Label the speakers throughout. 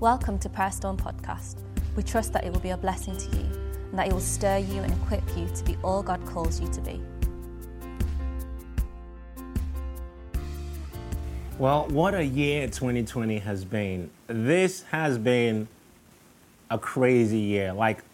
Speaker 1: Welcome to Prayer Storm Podcast. We trust that it will be a blessing to you and that it will stir you and equip you to be all God calls you to be.
Speaker 2: Well, what a year 2020 has been. This has been a crazy year, like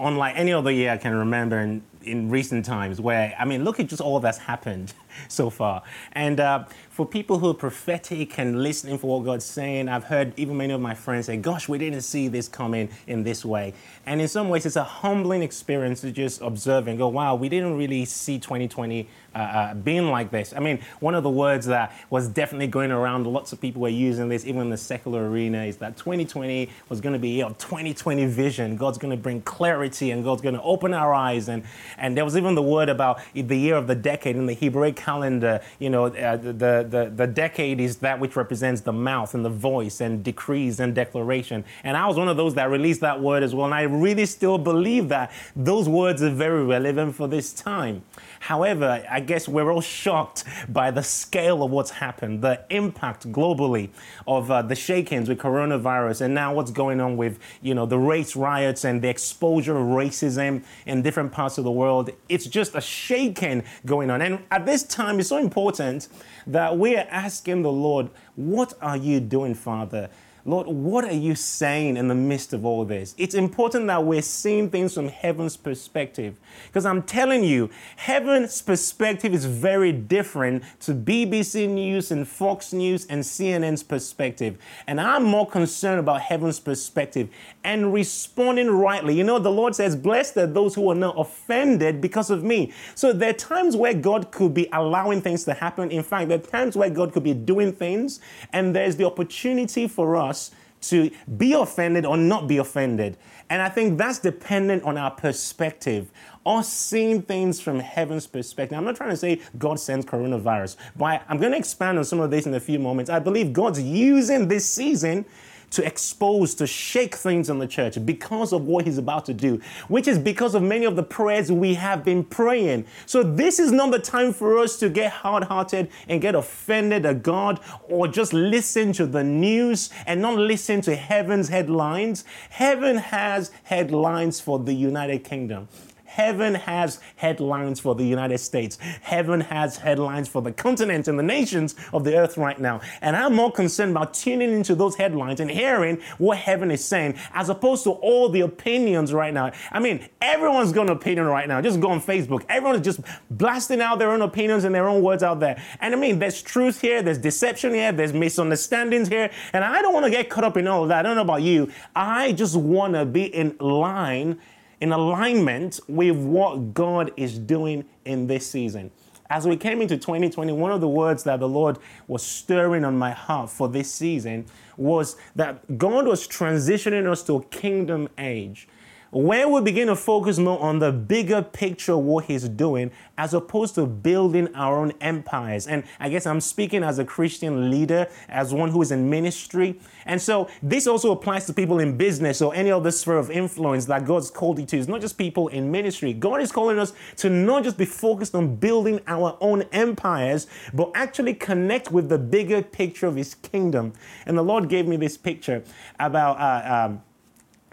Speaker 2: unlike any other year I can remember in, in recent times, where, I mean, look at just all that's happened so far. And uh, for people who are prophetic and listening for what God's saying, I've heard even many of my friends say, Gosh, we didn't see this coming in this way. And in some ways, it's a humbling experience to just observe and go, Wow, we didn't really see 2020 uh, uh, being like this. I mean, one of the words that was definitely going around, lots of people were using this, even in the secular arena, is that 2020 was going to be a 2020 vision. God's going to bring clarity and God's going to open our eyes. And, and there was even the word about the year of the decade in the Hebraic calendar. You know, uh, the, the, the decade is that which represents the mouth and the voice and decrees and declaration. And I was one of those that released that word as well. And I really still believe that those words are very relevant for this time. However, I guess we're all shocked by the scale of what's happened, the impact globally of uh, the shake-ins with coronavirus, and now what's going on with you know the race riots and the exposure of racism in different parts of the world. It's just a shaking going on, and at this time, it's so important that we are asking the Lord, "What are you doing, Father?" Lord, what are you saying in the midst of all this? It's important that we're seeing things from heaven's perspective. Because I'm telling you, heaven's perspective is very different to BBC News and Fox News and CNN's perspective. And I'm more concerned about heaven's perspective and responding rightly. You know, the Lord says, Blessed are those who are not offended because of me. So there are times where God could be allowing things to happen. In fact, there are times where God could be doing things, and there's the opportunity for us to be offended or not be offended. And I think that's dependent on our perspective, us seeing things from heaven's perspective. I'm not trying to say God sends coronavirus, but I'm going to expand on some of this in a few moments. I believe God's using this season to expose, to shake things in the church because of what he's about to do, which is because of many of the prayers we have been praying. So, this is not the time for us to get hard hearted and get offended at God or just listen to the news and not listen to heaven's headlines. Heaven has headlines for the United Kingdom. Heaven has headlines for the United States. Heaven has headlines for the continent and the nations of the earth right now. And I'm more concerned about tuning into those headlines and hearing what heaven is saying as opposed to all the opinions right now. I mean, everyone's got an opinion right now. Just go on Facebook. Everyone is just blasting out their own opinions and their own words out there. And I mean, there's truth here, there's deception here, there's misunderstandings here. And I don't want to get caught up in all of that. I don't know about you. I just want to be in line in alignment with what God is doing in this season. As we came into 2020, one of the words that the Lord was stirring on my heart for this season was that God was transitioning us to a kingdom age where we begin to focus more on the bigger picture of what he's doing as opposed to building our own empires. And I guess I'm speaking as a Christian leader, as one who is in ministry. And so this also applies to people in business or any other sphere of influence that God's called you to. It's not just people in ministry. God is calling us to not just be focused on building our own empires, but actually connect with the bigger picture of his kingdom. And the Lord gave me this picture about uh, um,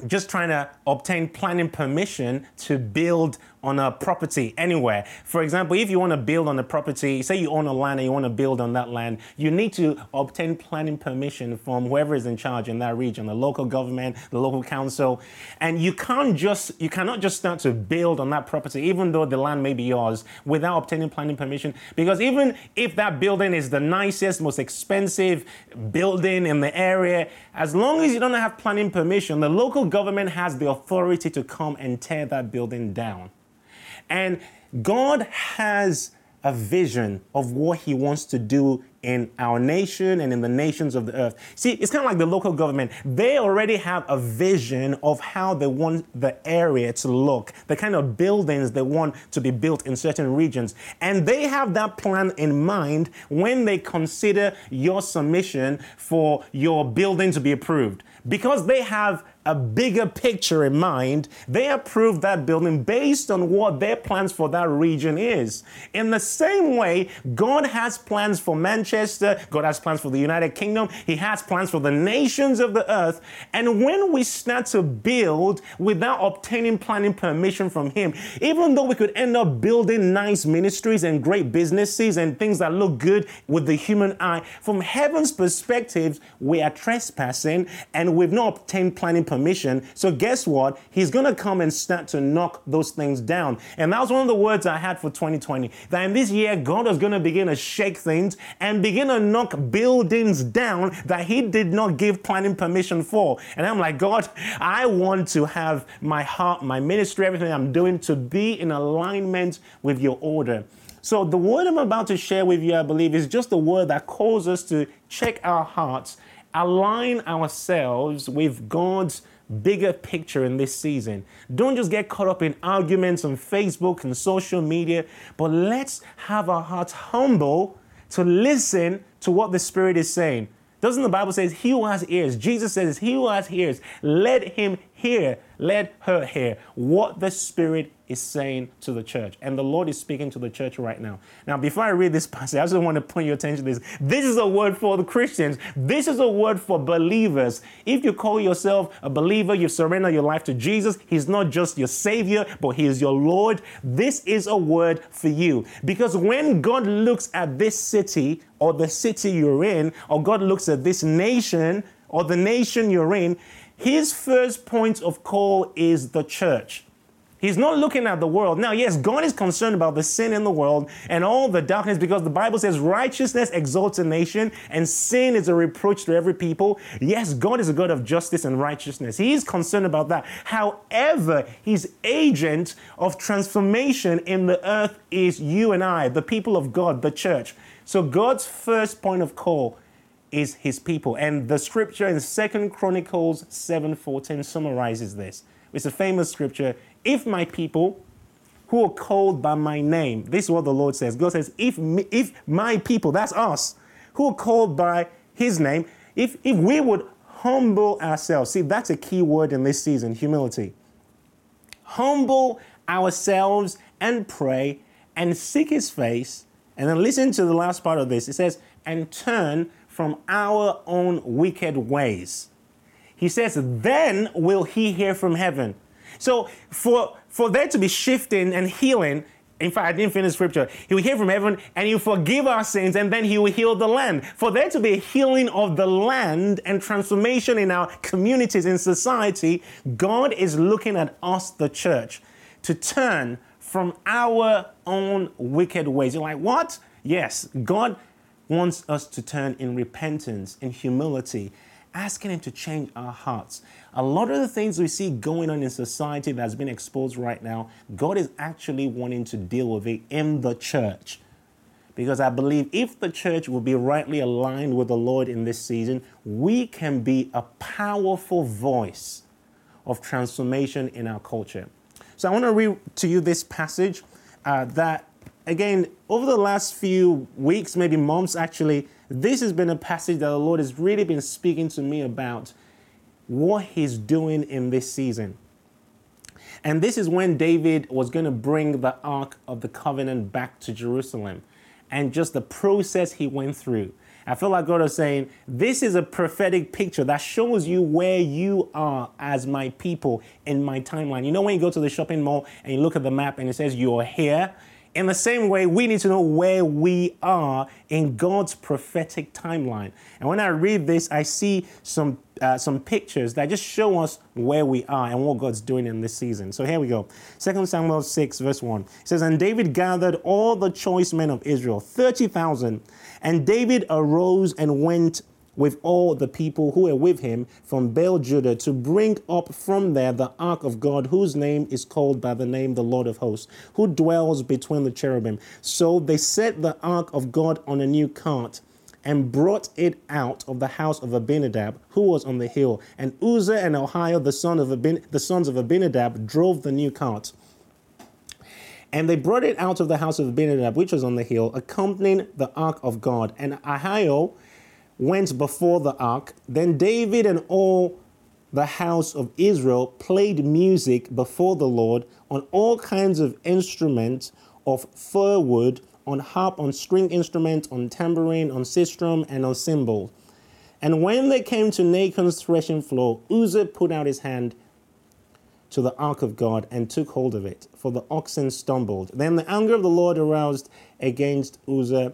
Speaker 2: just trying to obtain planning permission to build on a property anywhere. For example, if you want to build on a property, say you own a land and you want to build on that land, you need to obtain planning permission from whoever is in charge in that region, the local government, the local council. And you can't just you cannot just start to build on that property, even though the land may be yours, without obtaining planning permission. Because even if that building is the nicest, most expensive building in the area, as long as you don't have planning permission, the local government has the authority to come and tear that building down. And God has a vision of what he wants to do in our nation and in the nations of the earth. See, it's kind of like the local government. They already have a vision of how they want the area to look, the kind of buildings they want to be built in certain regions. And they have that plan in mind when they consider your submission for your building to be approved. Because they have a bigger picture in mind, they approve that building based on what their plans for that region is. In the same way, God has plans for Manchester. God has plans for the United Kingdom. He has plans for the nations of the earth. And when we start to build without obtaining planning permission from Him, even though we could end up building nice ministries and great businesses and things that look good with the human eye, from heaven's perspective, we are trespassing and we've not obtained planning permission. So, guess what? He's going to come and start to knock those things down. And that was one of the words I had for 2020 that in this year, God is going to begin to shake things and begin to knock buildings down that He did not give planning permission for. And I'm like, God, I want to have my heart, my ministry, everything I'm doing to be in alignment with your order. So, the word I'm about to share with you, I believe, is just a word that calls us to check our hearts, align ourselves with God's bigger picture in this season. Don't just get caught up in arguments on Facebook and social media, but let's have our hearts humble to listen to what the Spirit is saying. Doesn't the Bible say, He who has ears, Jesus says, He who has ears, let him hear, let her hear what the Spirit is saying to the church. And the Lord is speaking to the church right now. Now, before I read this passage, I just want to point your attention to this. This is a word for the Christians, this is a word for believers. If you call yourself a believer, you surrender your life to Jesus, He's not just your Savior, but He is your Lord. This is a word for you. Because when God looks at this city or the city you're in, or God looks at this nation or the nation you're in, his first point of call is the church. He's not looking at the world. Now, yes, God is concerned about the sin in the world and all the darkness because the Bible says righteousness exalts a nation and sin is a reproach to every people. Yes, God is a God of justice and righteousness. He's concerned about that. However, his agent of transformation in the earth is you and I, the people of God, the church. So God's first point of call is his people. And the scripture in Second Chronicles 7:14 summarizes this. It's a famous scripture. If my people who are called by my name, this is what the Lord says. God says, if, if my people, that's us, who are called by his name, if, if we would humble ourselves, see, that's a key word in this season humility. Humble ourselves and pray and seek his face. And then listen to the last part of this. It says, and turn from our own wicked ways. He says, then will he hear from heaven. So for, for there to be shifting and healing, in fact, I didn't finish scripture. He will hear from heaven and he will forgive our sins and then he will heal the land. For there to be a healing of the land and transformation in our communities, in society, God is looking at us, the church, to turn from our own wicked ways. You're like, what? Yes, God wants us to turn in repentance, in humility, asking Him to change our hearts. A lot of the things we see going on in society that's been exposed right now, God is actually wanting to deal with it in the church. Because I believe if the church will be rightly aligned with the Lord in this season, we can be a powerful voice of transformation in our culture. So I want to read to you this passage uh, that again, over the last few weeks, maybe months actually, this has been a passage that the Lord has really been speaking to me about what He's doing in this season. And this is when David was going to bring the Ark of the Covenant back to Jerusalem and just the process he went through. I feel like God is saying, This is a prophetic picture that shows you where you are as my people in my timeline. You know, when you go to the shopping mall and you look at the map and it says you're here, in the same way, we need to know where we are in God's prophetic timeline. And when I read this, I see some uh, some pictures that just show us where we are and what God's doing in this season. So here we go. 2 Samuel 6, verse 1. It says, And David gathered all the choice men of Israel, 30,000. And David arose and went with all the people who were with him from Baal Judah to bring up from there the ark of God, whose name is called by the name the Lord of hosts, who dwells between the cherubim. So they set the ark of God on a new cart and brought it out of the house of Abinadab, who was on the hill. And Uzzah and Ahio, the, son of Abin- the sons of Abinadab, drove the new cart. And they brought it out of the house of Abinadab, which was on the hill, accompanying the ark of God. And Ahio went before the ark. Then David and all the house of Israel played music before the Lord on all kinds of instruments of fir wood, on harp, on string instrument, on tambourine, on sistrum, and on cymbal. And when they came to Nacon's threshing floor, Uzzah put out his hand to the ark of God and took hold of it, for the oxen stumbled. Then the anger of the Lord aroused against Uzzah,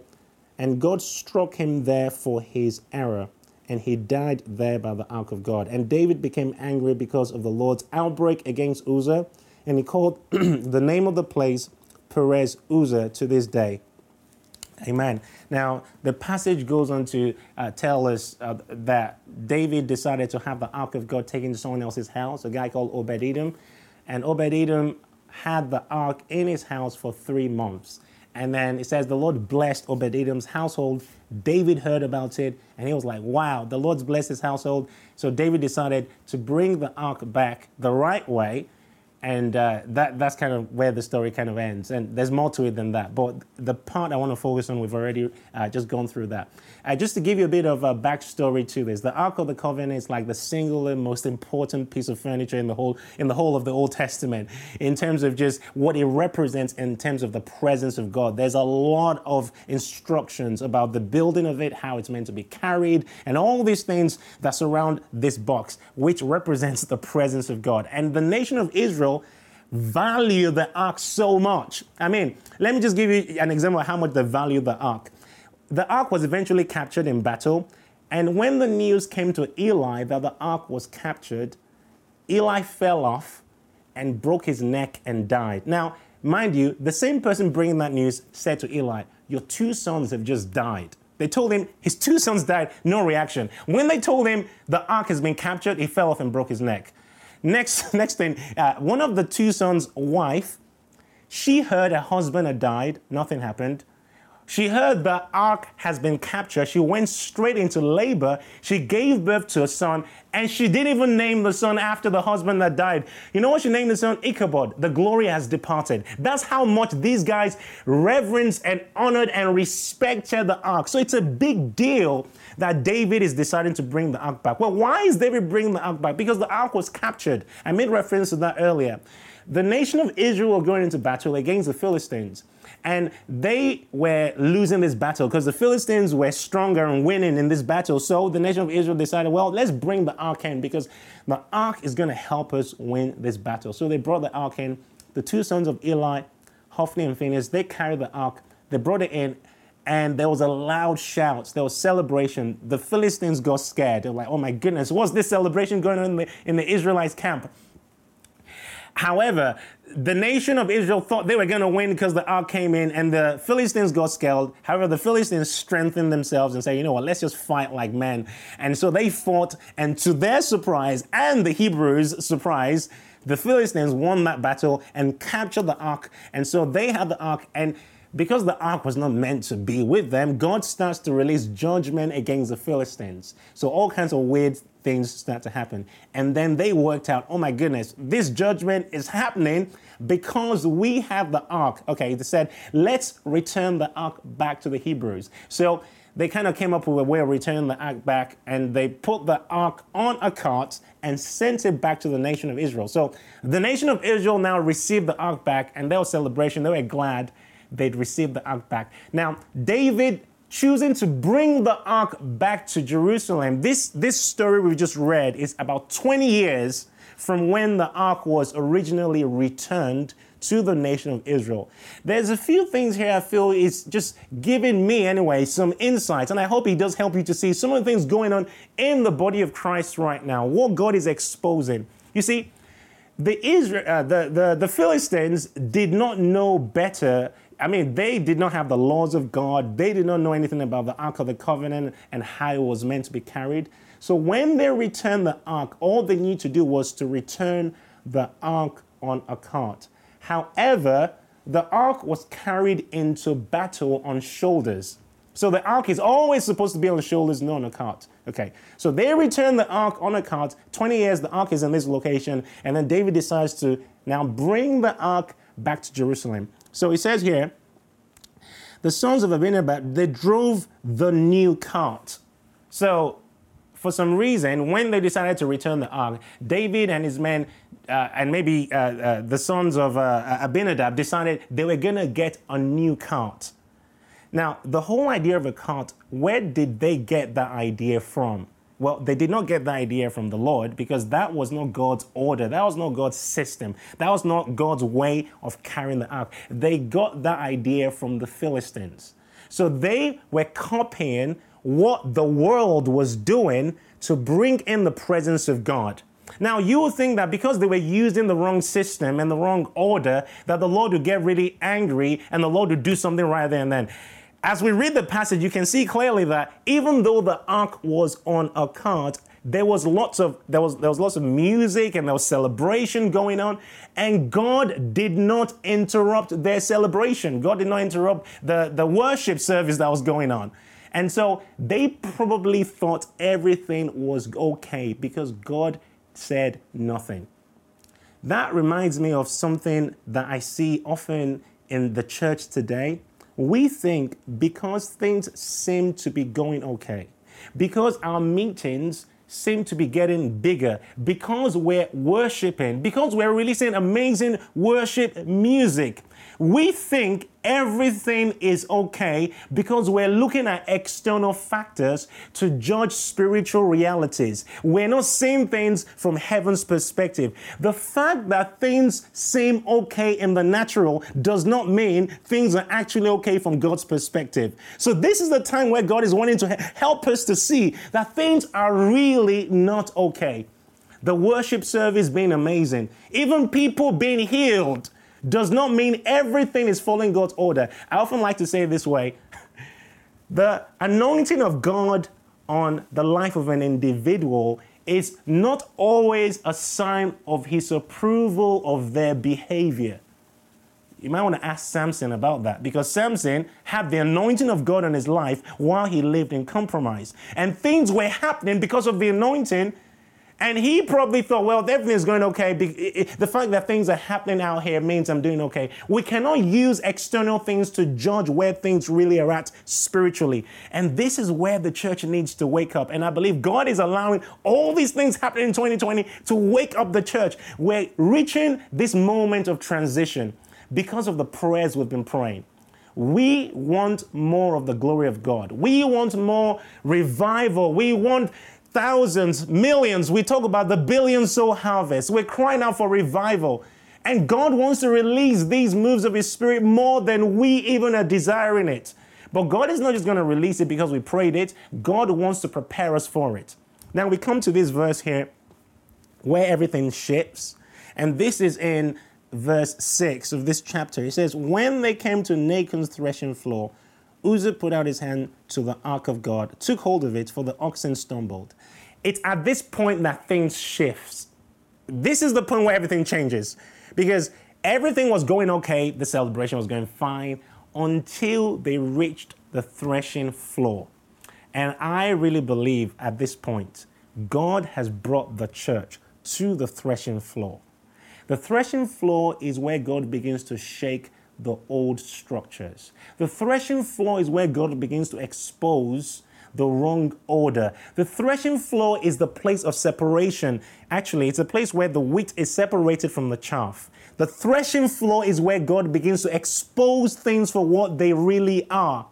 Speaker 2: and God struck him there for his error, and he died there by the ark of God. And David became angry because of the Lord's outbreak against Uzzah, and he called the name of the place Perez Uzzah to this day. Amen. Now, the passage goes on to uh, tell us uh, that David decided to have the ark of God taken to someone else's house, a guy called Obed Edom. And Obed Edom had the ark in his house for three months. And then it says the Lord blessed Obed Edom's household. David heard about it and he was like, wow, the Lord's blessed his household. So David decided to bring the ark back the right way and uh, that that's kind of where the story kind of ends. And there's more to it than that. But the part I want to focus on, we've already uh, just gone through that. Uh, just to give you a bit of a backstory to this, the Ark of the Covenant is like the singular most important piece of furniture in the whole in the whole of the Old Testament in terms of just what it represents in terms of the presence of God. There's a lot of instructions about the building of it, how it's meant to be carried, and all these things that surround this box, which represents the presence of God. And the nation of Israel value the ark so much. I mean, let me just give you an example of how much they value the ark. The ark was eventually captured in battle, and when the news came to Eli that the ark was captured, Eli fell off and broke his neck and died. Now, mind you, the same person bringing that news said to Eli, Your two sons have just died. They told him his two sons died, no reaction. When they told him the ark has been captured, he fell off and broke his neck. Next, next thing, uh, one of the two sons' wife, she heard her husband had died. Nothing happened. She heard the ark has been captured. She went straight into labor. She gave birth to a son, and she didn't even name the son after the husband that died. You know what she named the son? Ichabod. The glory has departed. That's how much these guys reverenced and honored and respected the ark. So it's a big deal that David is deciding to bring the ark back. Well, why is David bringing the ark back? Because the ark was captured. I made reference to that earlier. The nation of Israel were going into battle against the Philistines. And they were losing this battle because the Philistines were stronger and winning in this battle. So the nation of Israel decided, well, let's bring the ark in because the ark is going to help us win this battle. So they brought the ark in. The two sons of Eli, Hophni and Phinehas, they carried the ark. They brought it in and there was a loud shout. There was celebration. The Philistines got scared. They were like, oh my goodness, what's this celebration going on in the, in the Israelites' camp? However, the nation of Israel thought they were going to win because the ark came in and the Philistines got scared. However, the Philistines strengthened themselves and said, you know what, let's just fight like men. And so they fought, and to their surprise and the Hebrews' surprise, the Philistines won that battle and captured the ark. And so they had the ark and because the ark was not meant to be with them, God starts to release judgment against the Philistines. So all kinds of weird things start to happen. And then they worked out, oh my goodness, this judgment is happening because we have the ark. Okay, they said, let's return the ark back to the Hebrews. So they kind of came up with a way of returning the ark back, and they put the ark on a cart and sent it back to the nation of Israel. So the nation of Israel now received the ark back, and their celebration, they were glad they'd received the ark back. Now, David choosing to bring the ark back to Jerusalem. This, this story we just read is about 20 years from when the ark was originally returned to the nation of Israel. There's a few things here I feel is just giving me, anyway, some insights, and I hope it does help you to see some of the things going on in the body of Christ right now, what God is exposing. You see, the, Israel, uh, the, the, the Philistines did not know better I mean, they did not have the laws of God. They did not know anything about the Ark of the Covenant and how it was meant to be carried. So when they returned the Ark, all they need to do was to return the Ark on a cart. However, the Ark was carried into battle on shoulders. So the Ark is always supposed to be on the shoulders, not on a cart. Okay, so they return the Ark on a cart. 20 years, the Ark is in this location, and then David decides to now bring the Ark back to Jerusalem. So he says here, the sons of Abinadab, they drove the new cart. So for some reason, when they decided to return the ark, David and his men, uh, and maybe uh, uh, the sons of uh, Abinadab, decided they were going to get a new cart. Now, the whole idea of a cult, where did they get that idea from? Well, they did not get that idea from the Lord because that was not God's order. That was not God's system. That was not God's way of carrying the ark. They got that idea from the Philistines. So they were copying what the world was doing to bring in the presence of God. Now, you would think that because they were using the wrong system and the wrong order, that the Lord would get really angry and the Lord would do something right there and then. As we read the passage, you can see clearly that even though the ark was on a cart, there was lots of there was there was lots of music and there was celebration going on and god did not interrupt their celebration. God did not interrupt the the worship service that was going on. And so they probably thought everything was okay because god said nothing. That reminds me of something that i see often in the church today we think because things seem to be going okay, because our meetings seem to be getting bigger, because we're worshiping, because we're releasing amazing worship music, we think everything is okay because we're looking at external factors to judge spiritual realities. We're not seeing things from heaven's perspective. The fact that things seem okay in the natural does not mean things are actually okay from God's perspective. So, this is the time where God is wanting to help us to see that things are really not okay. The worship service being amazing, even people being healed does not mean everything is following God's order. I often like to say this way the anointing of God on the life of an individual is not always a sign of his approval of their behavior. You might want to ask Samson about that because Samson had the anointing of God on his life while he lived in compromise. And things were happening because of the anointing and he probably thought, well, everything's going okay. The fact that things are happening out here means I'm doing okay. We cannot use external things to judge where things really are at spiritually. And this is where the church needs to wake up. And I believe God is allowing all these things happening in 2020 to wake up the church. We're reaching this moment of transition because of the prayers we've been praying. We want more of the glory of God. We want more revival. We want thousands, millions. We talk about the billion soul harvest. We're crying out for revival. And God wants to release these moves of His Spirit more than we even are desiring it. But God is not just going to release it because we prayed it, God wants to prepare us for it. Now we come to this verse here where everything shifts. And this is in verse 6 of this chapter. It says, When they came to Nachon's threshing floor, Uzzah put out his hand to the ark of God, took hold of it, for the oxen stumbled. It's at this point that things shifts. This is the point where everything changes because everything was going okay, the celebration was going fine until they reached the threshing floor. And I really believe at this point, God has brought the church to the threshing floor. The threshing floor is where God begins to shake the old structures. The threshing floor is where God begins to expose the wrong order. The threshing floor is the place of separation. Actually, it's a place where the wheat is separated from the chaff. The threshing floor is where God begins to expose things for what they really are.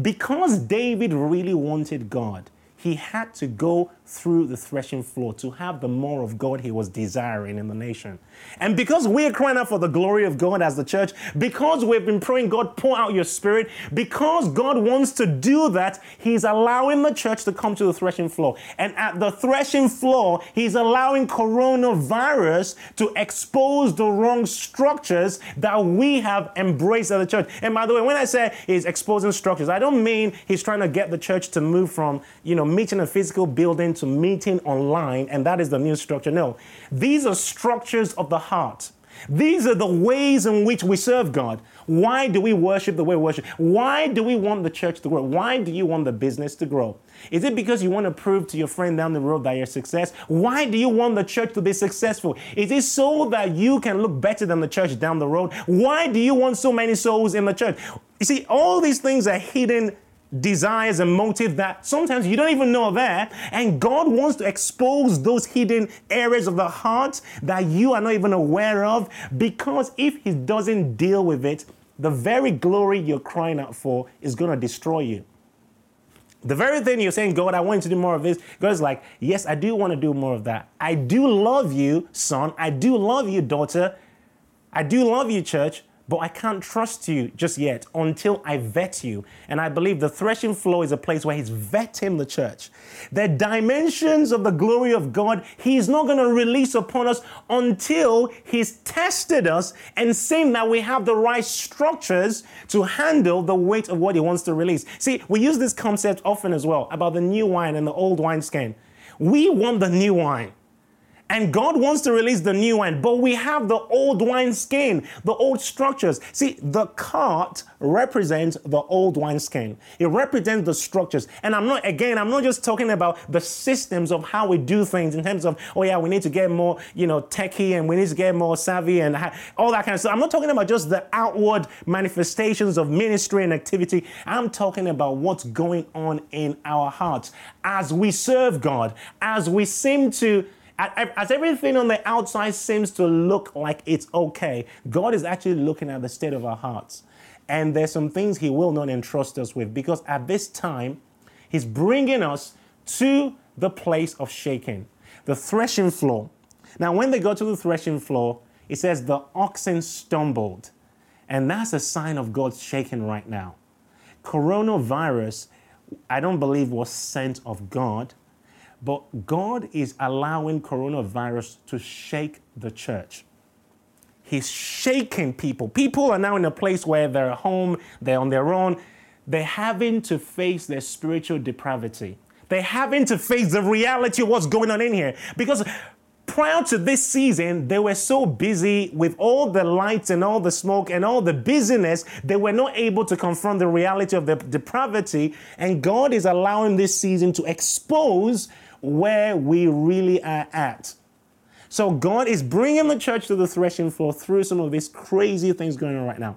Speaker 2: Because David really wanted God, he had to go through the threshing floor to have the more of God he was desiring in the nation. And because we're crying out for the glory of God as the church, because we've been praying, God, pour out your spirit, because God wants to do that, He's allowing the church to come to the threshing floor. And at the threshing floor, He's allowing coronavirus to expose the wrong structures that we have embraced as the church. And by the way, when I say He's exposing structures, I don't mean He's trying to get the church to move from, you know, meeting a physical building to meeting online, and that is the new structure. No, these are structures of the heart. These are the ways in which we serve God. Why do we worship the way we worship? Why do we want the church to grow? Why do you want the business to grow? Is it because you want to prove to your friend down the road that you're success? Why do you want the church to be successful? Is it so that you can look better than the church down the road? Why do you want so many souls in the church? You see, all these things are hidden desires and motives that sometimes you don't even know are there. And God wants to expose those hidden areas of the heart that you are not even aware of because if He doesn't deal with it, the very glory you're crying out for is going to destroy you. The very thing you're saying, God, I want you to do more of this, God's like, yes, I do want to do more of that. I do love you, son. I do love you, daughter. I do love you, church, but I can't trust you just yet until I vet you. And I believe the threshing floor is a place where He's vetting the church. The dimensions of the glory of God, He's not going to release upon us until He's tested us and seen that we have the right structures to handle the weight of what He wants to release. See, we use this concept often as well about the new wine and the old wineskin. We want the new wine. And God wants to release the new wine, but we have the old wine skin, the old structures. See, the cart represents the old wine skin. It represents the structures. And I'm not, again, I'm not just talking about the systems of how we do things in terms of, oh yeah, we need to get more, you know, techie and we need to get more savvy and all that kind of stuff. I'm not talking about just the outward manifestations of ministry and activity. I'm talking about what's going on in our hearts as we serve God, as we seem to as everything on the outside seems to look like it's okay, God is actually looking at the state of our hearts. And there's some things He will not entrust us with because at this time, He's bringing us to the place of shaking, the threshing floor. Now, when they go to the threshing floor, it says the oxen stumbled. And that's a sign of God's shaking right now. Coronavirus, I don't believe was sent of God. But God is allowing coronavirus to shake the church. He's shaking people. People are now in a place where they're home, they're on their own. They're having to face their spiritual depravity. They're having to face the reality of what's going on in here. Because prior to this season, they were so busy with all the lights and all the smoke and all the busyness, they were not able to confront the reality of their depravity. And God is allowing this season to expose where we really are at. So God is bringing the church to the threshing floor through some of these crazy things going on right now.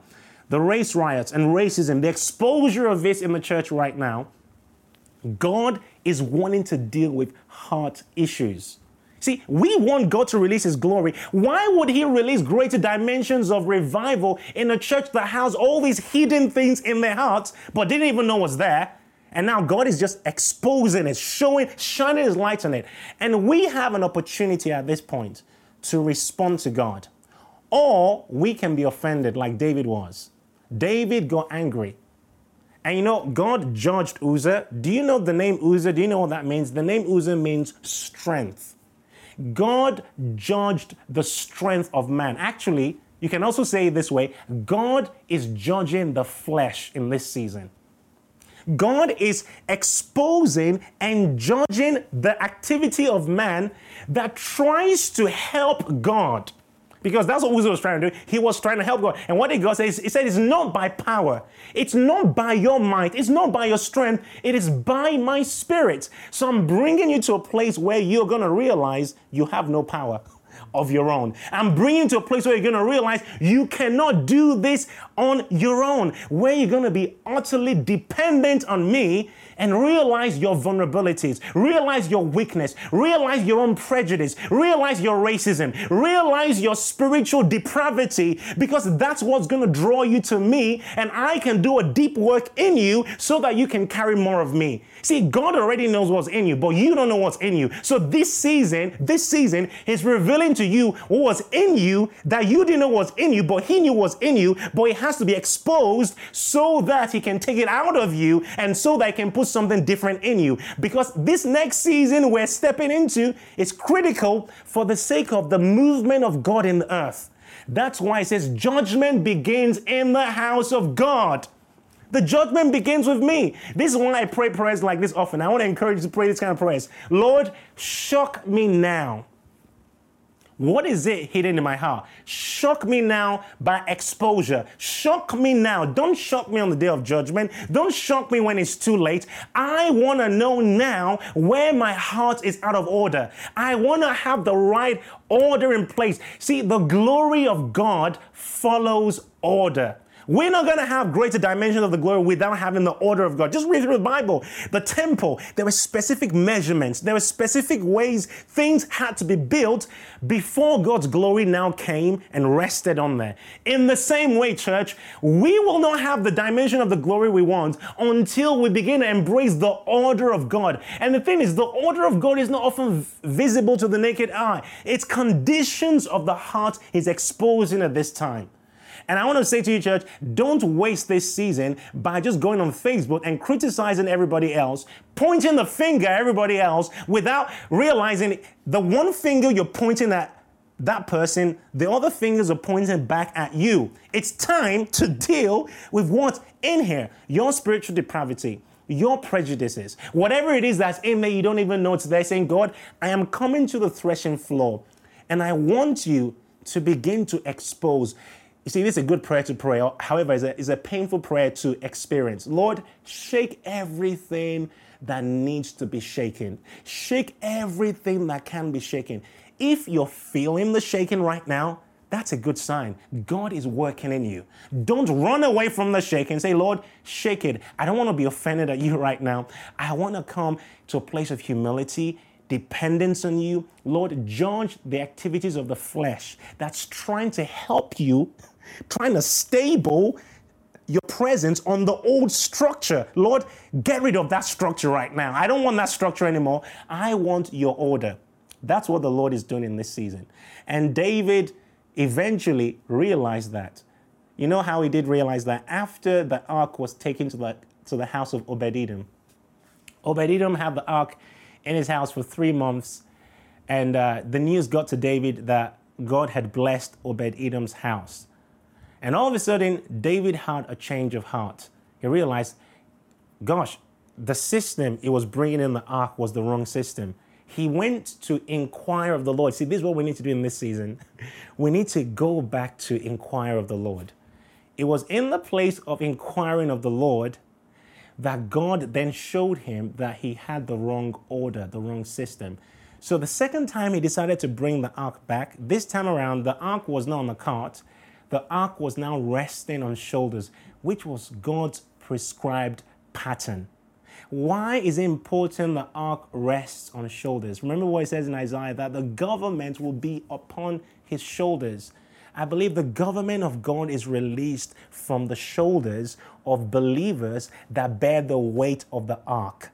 Speaker 2: The race riots and racism, the exposure of this in the church right now. God is wanting to deal with heart issues. See, we want God to release His glory. Why would He release greater dimensions of revival in a church that has all these hidden things in their hearts but didn't even know was there? And now God is just exposing it, showing, shining His light on it. And we have an opportunity at this point to respond to God. Or we can be offended like David was. David got angry. And you know, God judged Uzzah. Do you know the name Uzzah? Do you know what that means? The name Uzzah means strength. God judged the strength of man. Actually, you can also say it this way God is judging the flesh in this season. God is exposing and judging the activity of man that tries to help God. Because that's what Uzzah was trying to do. He was trying to help God. And what did God say? He said, It's not by power. It's not by your might. It's not by your strength. It is by my spirit. So I'm bringing you to a place where you're going to realize you have no power of your own. I'm bringing you to a place where you're going to realize you cannot do this on your own, where you're going to be utterly dependent on me and realize your vulnerabilities, realize your weakness, realize your own prejudice, realize your racism, realize your spiritual depravity, because that's what's going to draw you to me, and I can do a deep work in you so that you can carry more of me. See, God already knows what's in you, but you don't know what's in you. So this season, this season is revealing to you what was in you that you didn't know was in you, but He knew was in you, but it has to be exposed so that He can take it out of you and so that He can put something different in you. Because this next season we're stepping into is critical for the sake of the movement of God in the earth. That's why it says judgment begins in the house of God. The judgment begins with me. This is why I pray prayers like this often. I want to encourage you to pray this kind of prayers. Lord, shock me now what is it hidden in my heart? Shock me now by exposure. Shock me now. Don't shock me on the day of judgment. Don't shock me when it's too late. I want to know now where my heart is out of order. I want to have the right order in place. See, the glory of God follows order. We're not going to have greater dimensions of the glory without having the order of God. Just read through the Bible. The temple, there were specific measurements, there were specific ways things had to be built before God's glory now came and rested on there. In the same way, church, we will not have the dimension of the glory we want until we begin to embrace the order of God. And the thing is, the order of God is not often visible to the naked eye, it's conditions of the heart He's exposing at this time. And I want to say to you, church, don't waste this season by just going on Facebook and criticizing everybody else, pointing the finger at everybody else without realizing the one finger you're pointing at that person, the other fingers are pointing back at you. It's time to deal with what's in here your spiritual depravity, your prejudices, whatever it is that's in there, you don't even know it's there, saying, God, I am coming to the threshing floor and I want you to begin to expose. You see, this is a good prayer to pray. However, it's a, it's a painful prayer to experience. Lord, shake everything that needs to be shaken. Shake everything that can be shaken. If you're feeling the shaking right now, that's a good sign. God is working in you. Don't run away from the shaking. Say, Lord, shake it. I don't want to be offended at you right now. I want to come to a place of humility dependence on you. Lord, judge the activities of the flesh that's trying to help you trying to stable your presence on the old structure. Lord, get rid of that structure right now. I don't want that structure anymore. I want your order. That's what the Lord is doing in this season. And David eventually realized that. You know how he did realize that after the ark was taken to the, to the house of Obed Edom. Obed Edom had the ark in his house for three months, and uh, the news got to David that God had blessed Obed Edom's house. And all of a sudden, David had a change of heart. He realized, gosh, the system it was bringing in the ark was the wrong system. He went to inquire of the Lord. See, this is what we need to do in this season. We need to go back to inquire of the Lord. It was in the place of inquiring of the Lord that God then showed him that he had the wrong order, the wrong system. So the second time he decided to bring the ark back, this time around, the ark was not on the cart, the ark was now resting on shoulders, which was God's prescribed pattern. Why is it important the ark rests on shoulders? Remember what it says in Isaiah that the government will be upon his shoulders. I believe the government of God is released from the shoulders of believers that bear the weight of the ark.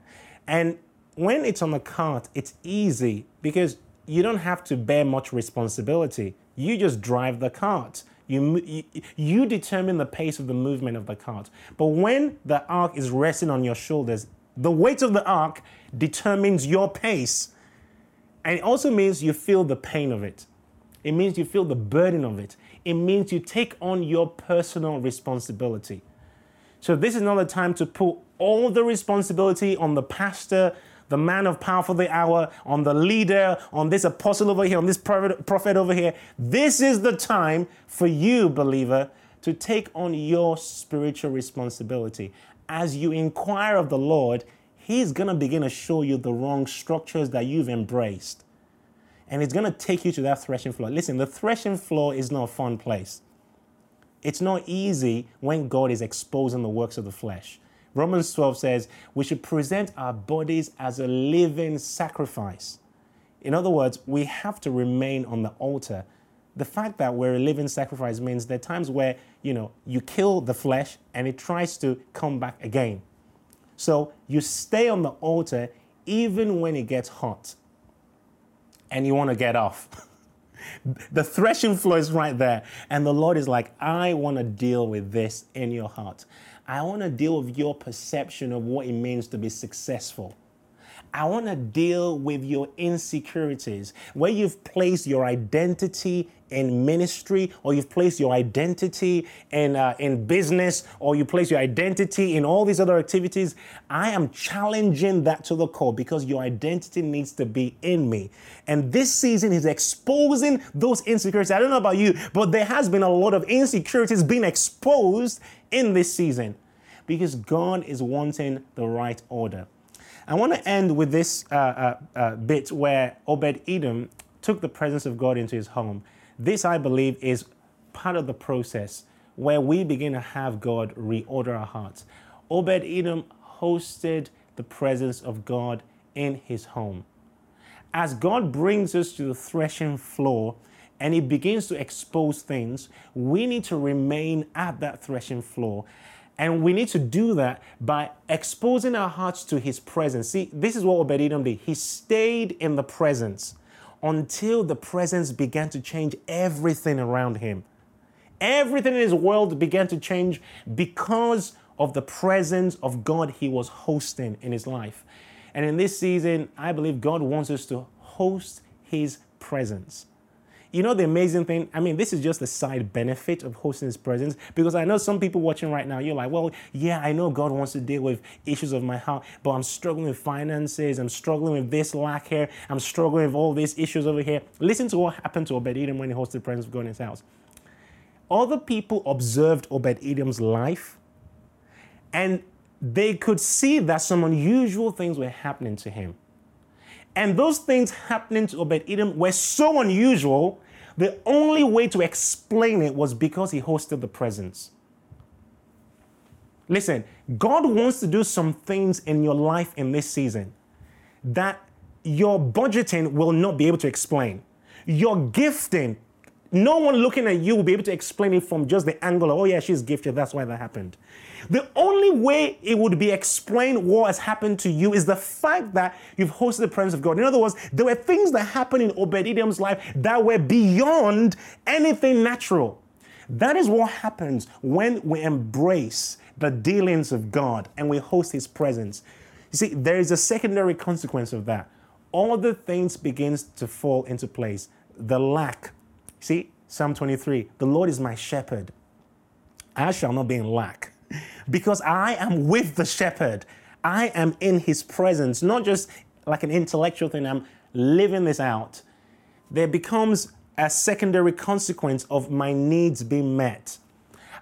Speaker 2: And when it's on the cart, it's easy because you don't have to bear much responsibility. You just drive the cart. You, you, you determine the pace of the movement of the cart. But when the ark is resting on your shoulders, the weight of the ark determines your pace. And it also means you feel the pain of it. It means you feel the burden of it. It means you take on your personal responsibility. So, this is not a time to put all the responsibility on the pastor, the man of power for the hour, on the leader, on this apostle over here, on this prophet over here. This is the time for you, believer, to take on your spiritual responsibility. As you inquire of the Lord, He's going to begin to show you the wrong structures that you've embraced. And it's going to take you to that threshing floor. Listen, the threshing floor is not a fun place. It's not easy when God is exposing the works of the flesh. Romans 12 says we should present our bodies as a living sacrifice. In other words, we have to remain on the altar. The fact that we're a living sacrifice means there are times where, you know, you kill the flesh and it tries to come back again. So you stay on the altar even when it gets hot and you want to get off. the threshing floor is right there. And the Lord is like, I want to deal with this in your heart. I want to deal with your perception of what it means to be successful. I want to deal with your insecurities, where you've placed your identity in ministry, or you've placed your identity in, uh, in business, or you place your identity in all these other activities. I am challenging that to the core because your identity needs to be in me. And this season is exposing those insecurities. I don't know about you, but there has been a lot of insecurities being exposed in this season because God is wanting the right order. I want to end with this uh, uh, uh, bit where Obed Edom took the presence of God into his home. This, I believe, is part of the process where we begin to have God reorder our hearts. Obed Edom hosted the presence of God in his home. As God brings us to the threshing floor and he begins to expose things, we need to remain at that threshing floor. And we need to do that by exposing our hearts to his presence. See, this is what Edom did. He stayed in the presence until the presence began to change everything around him. Everything in his world began to change because of the presence of God he was hosting in his life. And in this season, I believe God wants us to host his presence. You know the amazing thing? I mean, this is just a side benefit of hosting his presence because I know some people watching right now, you're like, well, yeah, I know God wants to deal with issues of my heart, but I'm struggling with finances, I'm struggling with this lack here, I'm struggling with all these issues over here. Listen to what happened to Obed Edom when he hosted the presence of God in his house. Other people observed Obed Edom's life and they could see that some unusual things were happening to him. And those things happening to Obed Edom were so unusual, the only way to explain it was because he hosted the presence. Listen, God wants to do some things in your life in this season that your budgeting will not be able to explain. Your gifting no one looking at you will be able to explain it from just the angle of, oh, yeah, she's gifted. That's why that happened. The only way it would be explained what has happened to you is the fact that you've hosted the presence of God. In other words, there were things that happened in Obed Edom's life that were beyond anything natural. That is what happens when we embrace the dealings of God and we host His presence. You see, there is a secondary consequence of that. All the things begins to fall into place. The lack See, Psalm 23 The Lord is my shepherd. I shall not be in lack because I am with the shepherd. I am in his presence, not just like an intellectual thing, I'm living this out. There becomes a secondary consequence of my needs being met.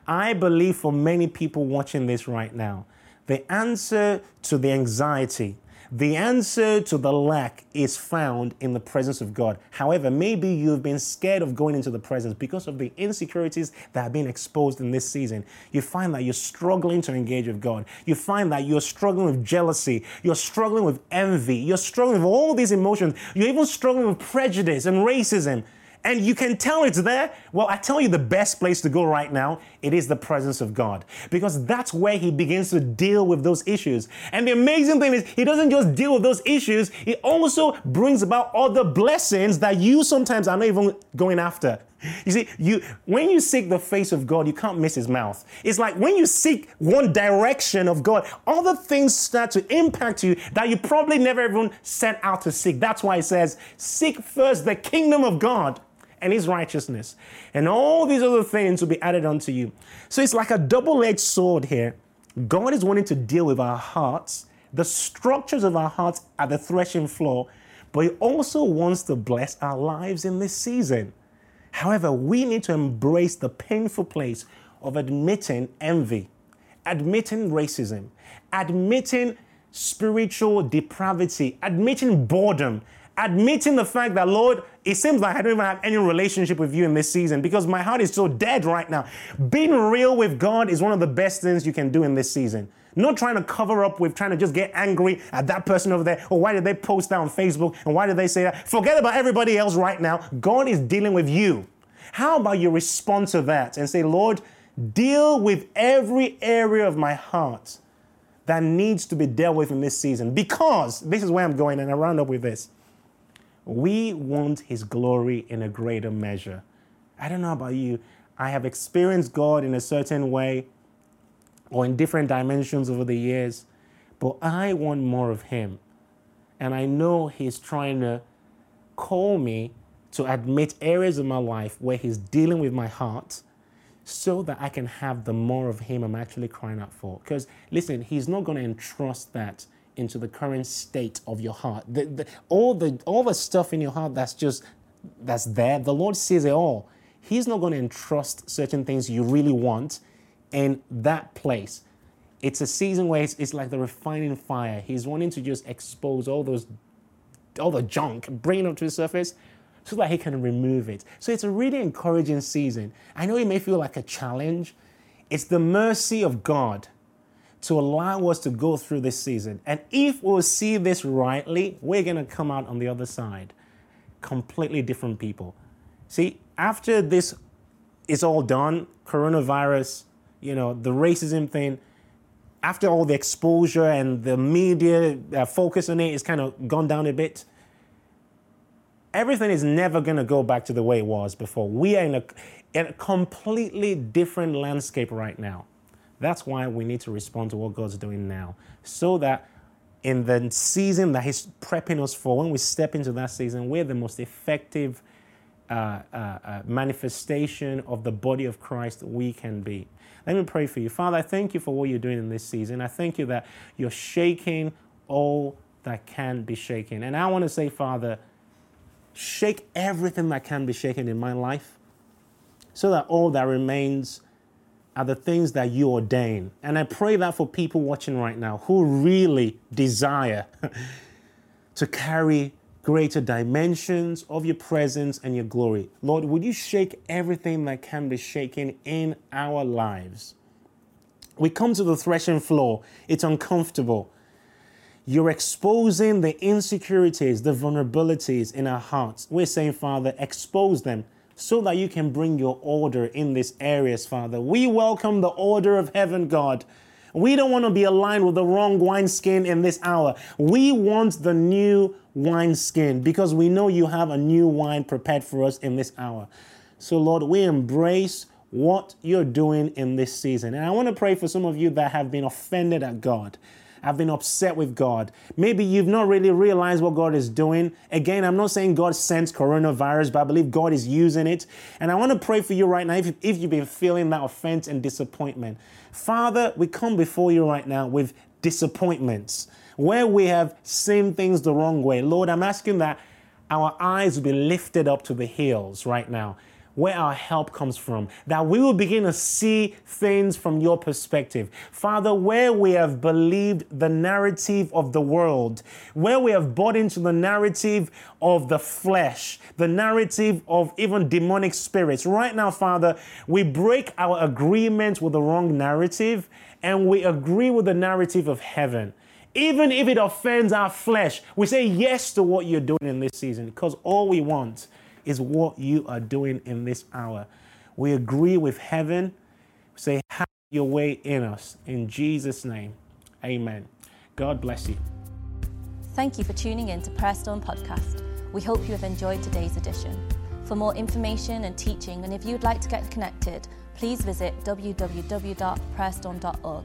Speaker 2: I believe for many people watching this right now, the answer to the anxiety, the answer to the lack is found in the presence of God. However, maybe you've been scared of going into the presence because of the insecurities that have been exposed in this season. You find that you're struggling to engage with God. You find that you're struggling with jealousy. You're struggling with envy. You're struggling with all these emotions. You're even struggling with prejudice and racism and you can tell it's there. Well, I tell you the best place to go right now, it is the presence of God because that's where he begins to deal with those issues. And the amazing thing is he doesn't just deal with those issues, he also brings about other blessings that you sometimes are not even going after. You see, you when you seek the face of God, you can't miss his mouth. It's like when you seek one direction of God, other things start to impact you that you probably never even set out to seek. That's why it says, seek first the kingdom of God and his righteousness, and all these other things will be added unto you. So it's like a double edged sword here. God is wanting to deal with our hearts, the structures of our hearts at the threshing floor, but He also wants to bless our lives in this season. However, we need to embrace the painful place of admitting envy, admitting racism, admitting spiritual depravity, admitting boredom, admitting the fact that, Lord, it seems like I don't even have any relationship with you in this season because my heart is so dead right now. Being real with God is one of the best things you can do in this season. Not trying to cover up with trying to just get angry at that person over there. Or why did they post that on Facebook? And why did they say that? Forget about everybody else right now. God is dealing with you. How about you respond to that and say, Lord, deal with every area of my heart that needs to be dealt with in this season? Because this is where I'm going, and I round up with this. We want His glory in a greater measure. I don't know about you. I have experienced God in a certain way or in different dimensions over the years, but I want more of Him. And I know He's trying to call me to admit areas of my life where He's dealing with my heart so that I can have the more of Him I'm actually crying out for. Because listen, He's not going to entrust that into the current state of your heart. The, the, all the all the stuff in your heart that's just that's there. The Lord sees it all. He's not going to entrust certain things you really want in that place. It's a season where it's, it's like the refining fire. He's wanting to just expose all those all the junk, bring it up to the surface so that he can remove it. So it's a really encouraging season. I know it may feel like a challenge It's the mercy of God to allow us to go through this season. And if we'll see this rightly, we're going to come out on the other side completely different people. See, after this is all done, coronavirus, you know, the racism thing, after all the exposure and the media uh, focus on it, it is kind of gone down a bit, everything is never going to go back to the way it was before. We are in a, in a completely different landscape right now. That's why we need to respond to what God's doing now so that in the season that He's prepping us for, when we step into that season, we're the most effective uh, uh, uh, manifestation of the body of Christ we can be. Let me pray for you. Father, I thank you for what you're doing in this season. I thank you that you're shaking all that can be shaken. And I want to say, Father, shake everything that can be shaken in my life so that all that remains are the things that you ordain. And I pray that for people watching right now who really desire to carry greater dimensions of your presence and your glory. Lord, would you shake everything that can be shaken in our lives? We come to the threshing floor, it's uncomfortable. You're exposing the insecurities, the vulnerabilities in our hearts. We're saying, Father, expose them so that you can bring your order in these areas, Father. We welcome the order of heaven, God. We don't want to be aligned with the wrong wineskin in this hour. We want the new wineskin because we know you have a new wine prepared for us in this hour. So, Lord, we embrace what you're doing in this season. And I want to pray for some of you that have been offended at God have been upset with God. Maybe you've not really realized what God is doing. Again, I'm not saying God sends coronavirus, but I believe God is using it. And I want to pray for you right now if, if you've been feeling that offense and disappointment. Father, we come before you right now with disappointments where we have seen things the wrong way. Lord, I'm asking that our eyes will be lifted up to the hills right now where our help comes from, that we will begin to see things from your perspective. Father, where we have believed the narrative of the world, where we have bought into the narrative of the flesh, the narrative of even demonic spirits, right now, Father, we break our agreement with the wrong narrative and we agree with the narrative of heaven even if it offends our flesh, we say yes to what you're doing in this season because all we want is what you are doing in this hour. We agree with heaven. Say, have your way in us. In Jesus' name, amen. God bless you.
Speaker 1: Thank you for tuning in to Prayer Storm Podcast. We hope you have enjoyed today's edition. For more information and teaching, and if you'd like to get connected, please visit www.prayerstorm.org.